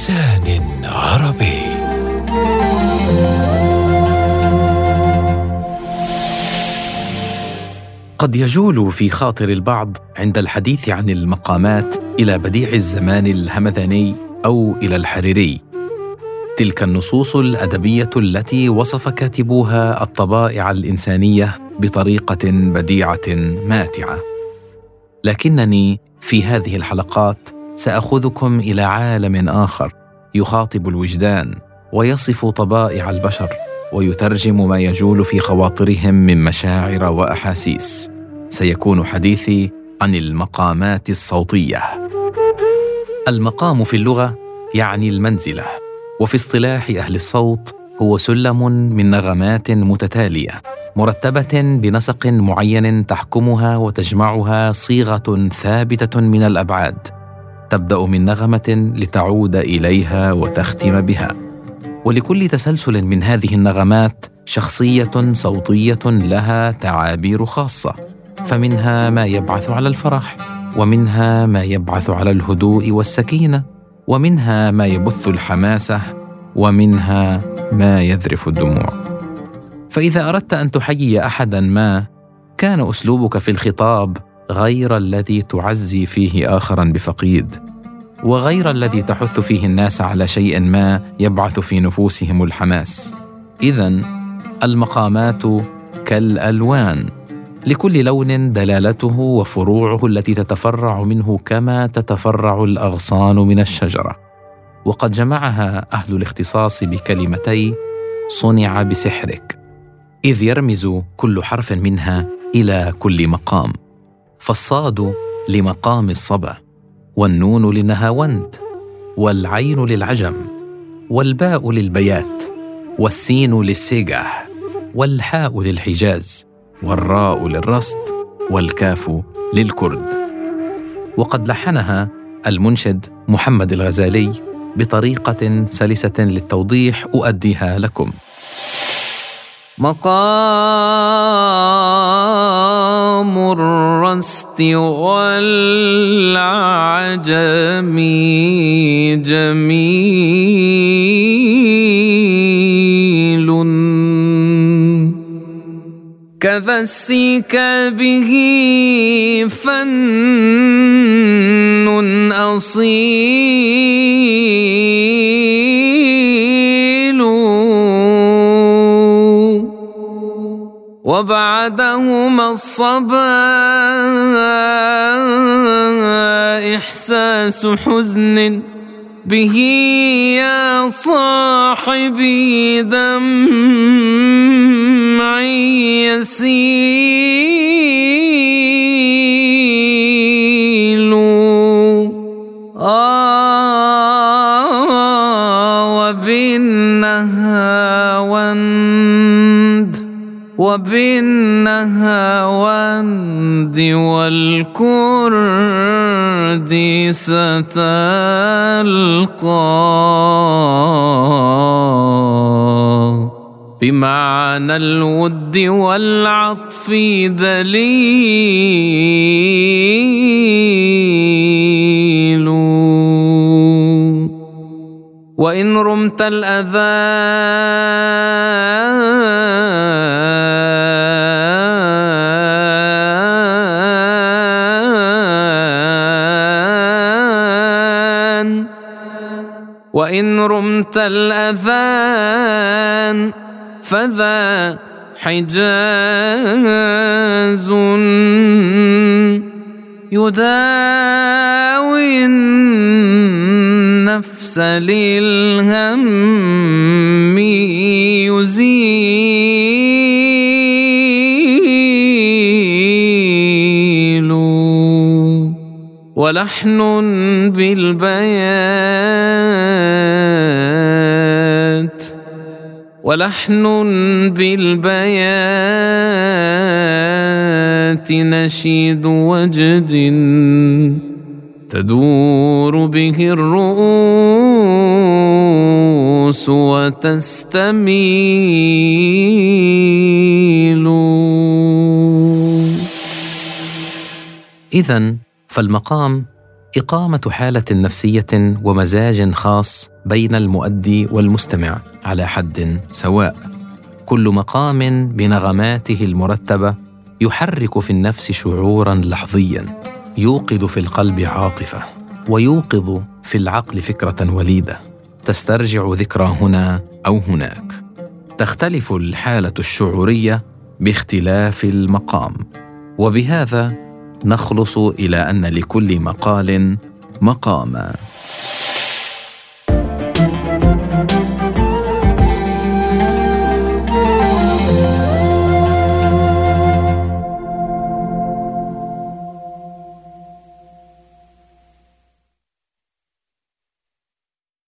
بلسان عربي. قد يجول في خاطر البعض عند الحديث عن المقامات إلى بديع الزمان الهمذاني أو إلى الحريري. تلك النصوص الأدبية التي وصف كاتبوها الطبائع الإنسانية بطريقة بديعة ماتعة. لكنني في هذه الحلقات سأخذكم إلى عالم آخر يخاطب الوجدان ويصف طبائع البشر ويترجم ما يجول في خواطرهم من مشاعر وأحاسيس. سيكون حديثي عن المقامات الصوتية. المقام في اللغة يعني المنزلة وفي اصطلاح أهل الصوت هو سلم من نغمات متتالية مرتبة بنسق معين تحكمها وتجمعها صيغة ثابتة من الأبعاد. تبدأ من نغمة لتعود إليها وتختم بها. ولكل تسلسل من هذه النغمات شخصية صوتية لها تعابير خاصة فمنها ما يبعث على الفرح ومنها ما يبعث على الهدوء والسكينة ومنها ما يبث الحماسة ومنها ما يذرف الدموع. فإذا أردت أن تحيي احدا ما كان أسلوبك في الخطاب غير الذي تعزي فيه اخرا بفقيد وغير الذي تحث فيه الناس على شيء ما يبعث في نفوسهم الحماس. اذا المقامات كالألوان لكل لون دلالته وفروعه التي تتفرع منه كما تتفرع الأغصان من الشجرة. وقد جمعها أهل الاختصاص بكلمتي صنع بسحرك إذ يرمز كل حرف منها إلى كل مقام. فالصاد لمقام الصبا والنون للنهاوند والعين للعجم والباء للبيات والسين للسيجه والحاء للحجاز والراء للرصد والكاف للكرد. وقد لحنها المنشد محمد الغزالي بطريقة سلسة للتوضيح أؤديها لكم. مقام الرست والعجم جميل. السيك به فن أصيل. وبعدهما الصبا إحساس حزن به يا صاحبي دمعي يسيل وبالنهاوند والكرد ستلقى بمعنى الود والعطف دليل وإن رمت الأذان وإن رمت الأذان فذا حجاز يداوي النفس للهم يزيل. ولحن بالبيات. ولحن بالبيات نشيد وجد تدور به الرؤوس وتستميل. اذا فالمقام إقامة حالة نفسية ومزاج خاص بين المؤدي والمستمع على حد سواء. كل مقام بنغماته المرتبة يحرك في النفس شعورا لحظيا يوقظ في القلب عاطفة ويوقظ في العقل فكرة وليدة. تسترجع ذكرى هنا أو هناك. تختلف الحالة الشعورية باختلاف المقام. وبهذا نخلص إلى أن لكل مقال مقاما.